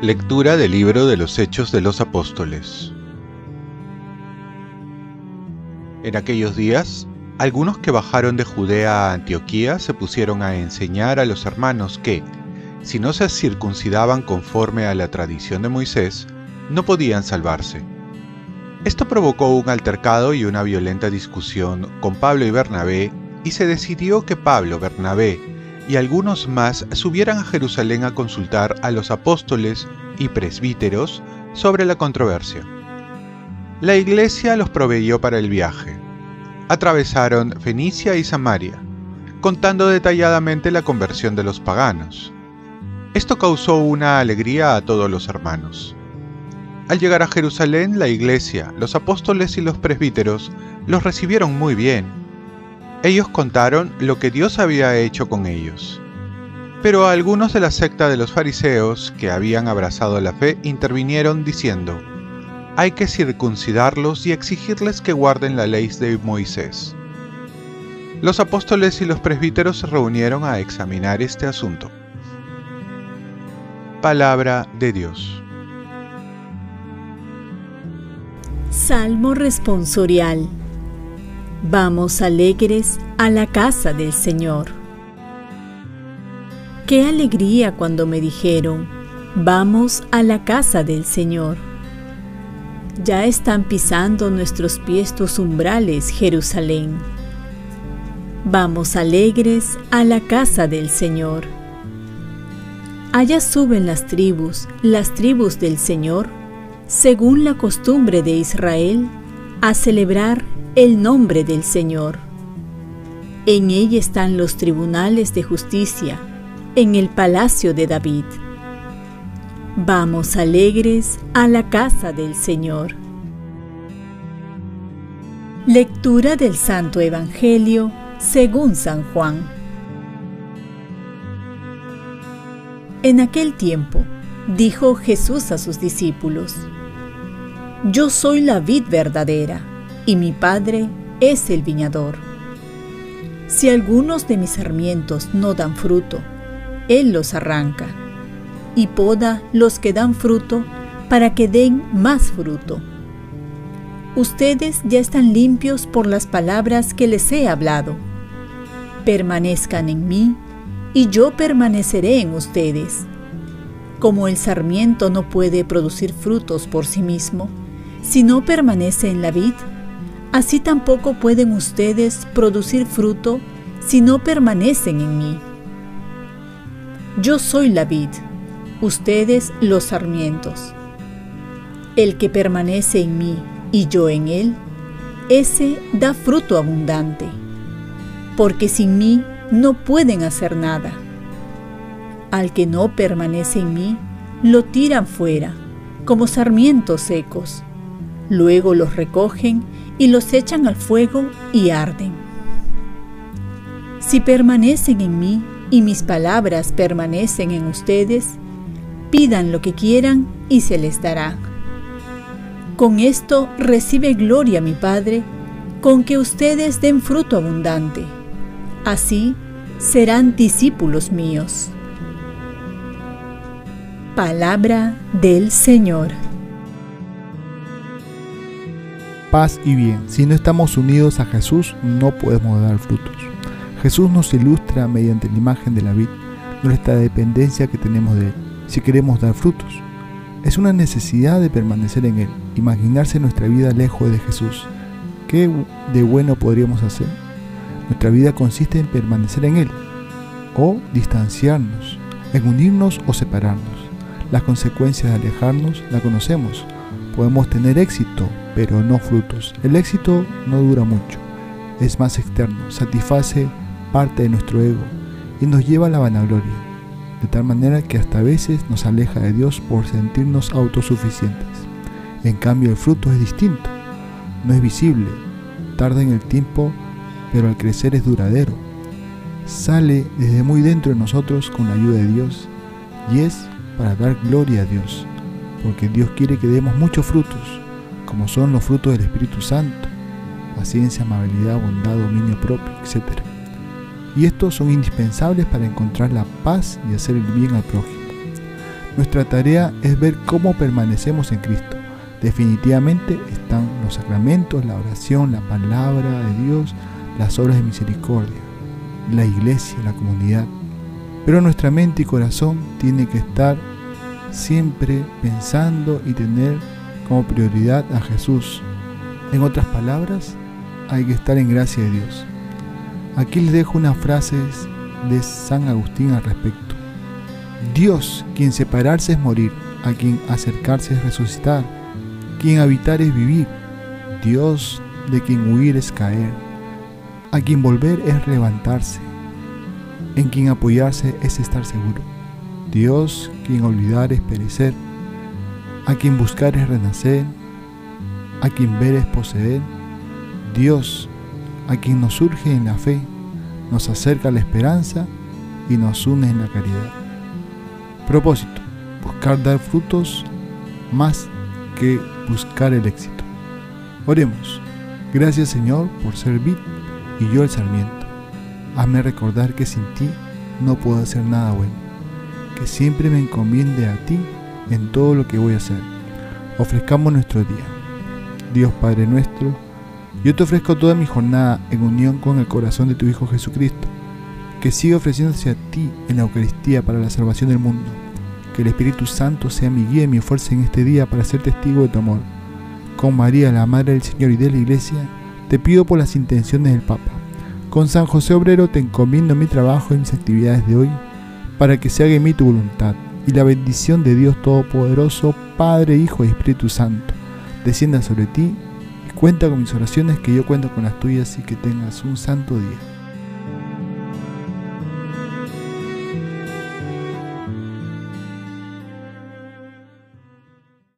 Lectura del libro de los Hechos de los Apóstoles. En aquellos días, algunos que bajaron de Judea a Antioquía se pusieron a enseñar a los hermanos que, si no se circuncidaban conforme a la tradición de Moisés, no podían salvarse. Esto provocó un altercado y una violenta discusión con Pablo y Bernabé y se decidió que Pablo, Bernabé y algunos más subieran a Jerusalén a consultar a los apóstoles y presbíteros sobre la controversia. La iglesia los proveyó para el viaje. Atravesaron Fenicia y Samaria, contando detalladamente la conversión de los paganos. Esto causó una alegría a todos los hermanos. Al llegar a Jerusalén, la iglesia, los apóstoles y los presbíteros los recibieron muy bien ellos contaron lo que Dios había hecho con ellos. Pero algunos de la secta de los fariseos que habían abrazado la fe intervinieron diciendo, hay que circuncidarlos y exigirles que guarden la ley de Moisés. Los apóstoles y los presbíteros se reunieron a examinar este asunto. Palabra de Dios. Salmo responsorial Vamos alegres a la casa del Señor. Qué alegría cuando me dijeron, vamos a la casa del Señor. Ya están pisando nuestros pies tus umbrales, Jerusalén. Vamos alegres a la casa del Señor. Allá suben las tribus, las tribus del Señor, según la costumbre de Israel, a celebrar el nombre del Señor. En ella están los tribunales de justicia, en el palacio de David. Vamos alegres a la casa del Señor. Lectura del Santo Evangelio según San Juan. En aquel tiempo, dijo Jesús a sus discípulos, Yo soy la vid verdadera y mi Padre es el viñador. Si algunos de mis sarmientos no dan fruto, Él los arranca y poda los que dan fruto para que den más fruto. Ustedes ya están limpios por las palabras que les he hablado. Permanezcan en mí y yo permaneceré en ustedes. Como el sarmiento no puede producir frutos por sí mismo, si no permanece en la vid, así tampoco pueden ustedes producir fruto si no permanecen en mí. Yo soy la vid, ustedes los sarmientos. El que permanece en mí y yo en él, ese da fruto abundante, porque sin mí no pueden hacer nada. Al que no permanece en mí, lo tiran fuera, como sarmientos secos. Luego los recogen y los echan al fuego y arden. Si permanecen en mí y mis palabras permanecen en ustedes, pidan lo que quieran y se les dará. Con esto recibe gloria mi Padre, con que ustedes den fruto abundante. Así serán discípulos míos. Palabra del Señor paz y bien. Si no estamos unidos a Jesús, no podemos dar frutos. Jesús nos ilustra mediante la imagen de la vid nuestra dependencia que tenemos de Él, si queremos dar frutos. Es una necesidad de permanecer en Él, imaginarse nuestra vida lejos de Jesús. ¿Qué de bueno podríamos hacer? Nuestra vida consiste en permanecer en Él, o distanciarnos, en unirnos o separarnos. Las consecuencias de alejarnos la conocemos. Podemos tener éxito, pero no frutos. El éxito no dura mucho, es más externo, satisface parte de nuestro ego y nos lleva a la vanagloria, de tal manera que hasta a veces nos aleja de Dios por sentirnos autosuficientes. En cambio el fruto es distinto, no es visible, tarda en el tiempo, pero al crecer es duradero. Sale desde muy dentro de nosotros con la ayuda de Dios y es para dar gloria a Dios, porque Dios quiere que demos muchos frutos como son los frutos del Espíritu Santo, paciencia, amabilidad, bondad, dominio propio, etc. Y estos son indispensables para encontrar la paz y hacer el bien al prójimo. Nuestra tarea es ver cómo permanecemos en Cristo. Definitivamente están los sacramentos, la oración, la palabra de Dios, las obras de misericordia, la iglesia, la comunidad. Pero nuestra mente y corazón tiene que estar siempre pensando y tener como prioridad a Jesús. En otras palabras, hay que estar en gracia de Dios. Aquí les dejo unas frases de San Agustín al respecto. Dios, quien separarse es morir, a quien acercarse es resucitar, quien habitar es vivir, Dios de quien huir es caer, a quien volver es levantarse, en quien apoyarse es estar seguro. Dios, quien olvidar es perecer, a quien buscar es renacer, a quien ver es poseer. Dios, a quien nos surge en la fe, nos acerca la esperanza y nos une en la caridad. Propósito, buscar dar frutos más que buscar el éxito. Oremos. Gracias Señor por ser vid y yo el sarmiento. Hazme recordar que sin ti no puedo hacer nada bueno. Que siempre me encomiende a ti en todo lo que voy a hacer. Ofrezcamos nuestro día. Dios Padre nuestro, yo te ofrezco toda mi jornada en unión con el corazón de tu Hijo Jesucristo, que siga ofreciéndose a ti en la Eucaristía para la salvación del mundo. Que el Espíritu Santo sea mi guía y mi fuerza en este día para ser testigo de tu amor. Con María, la Madre del Señor y de la Iglesia, te pido por las intenciones del Papa. Con San José Obrero te encomiendo mi trabajo y mis actividades de hoy, para que se haga en mí tu voluntad y la bendición de Dios Todopoderoso, Padre, Hijo y Espíritu Santo, descienda sobre ti y cuenta con mis oraciones que yo cuento con las tuyas y que tengas un santo día.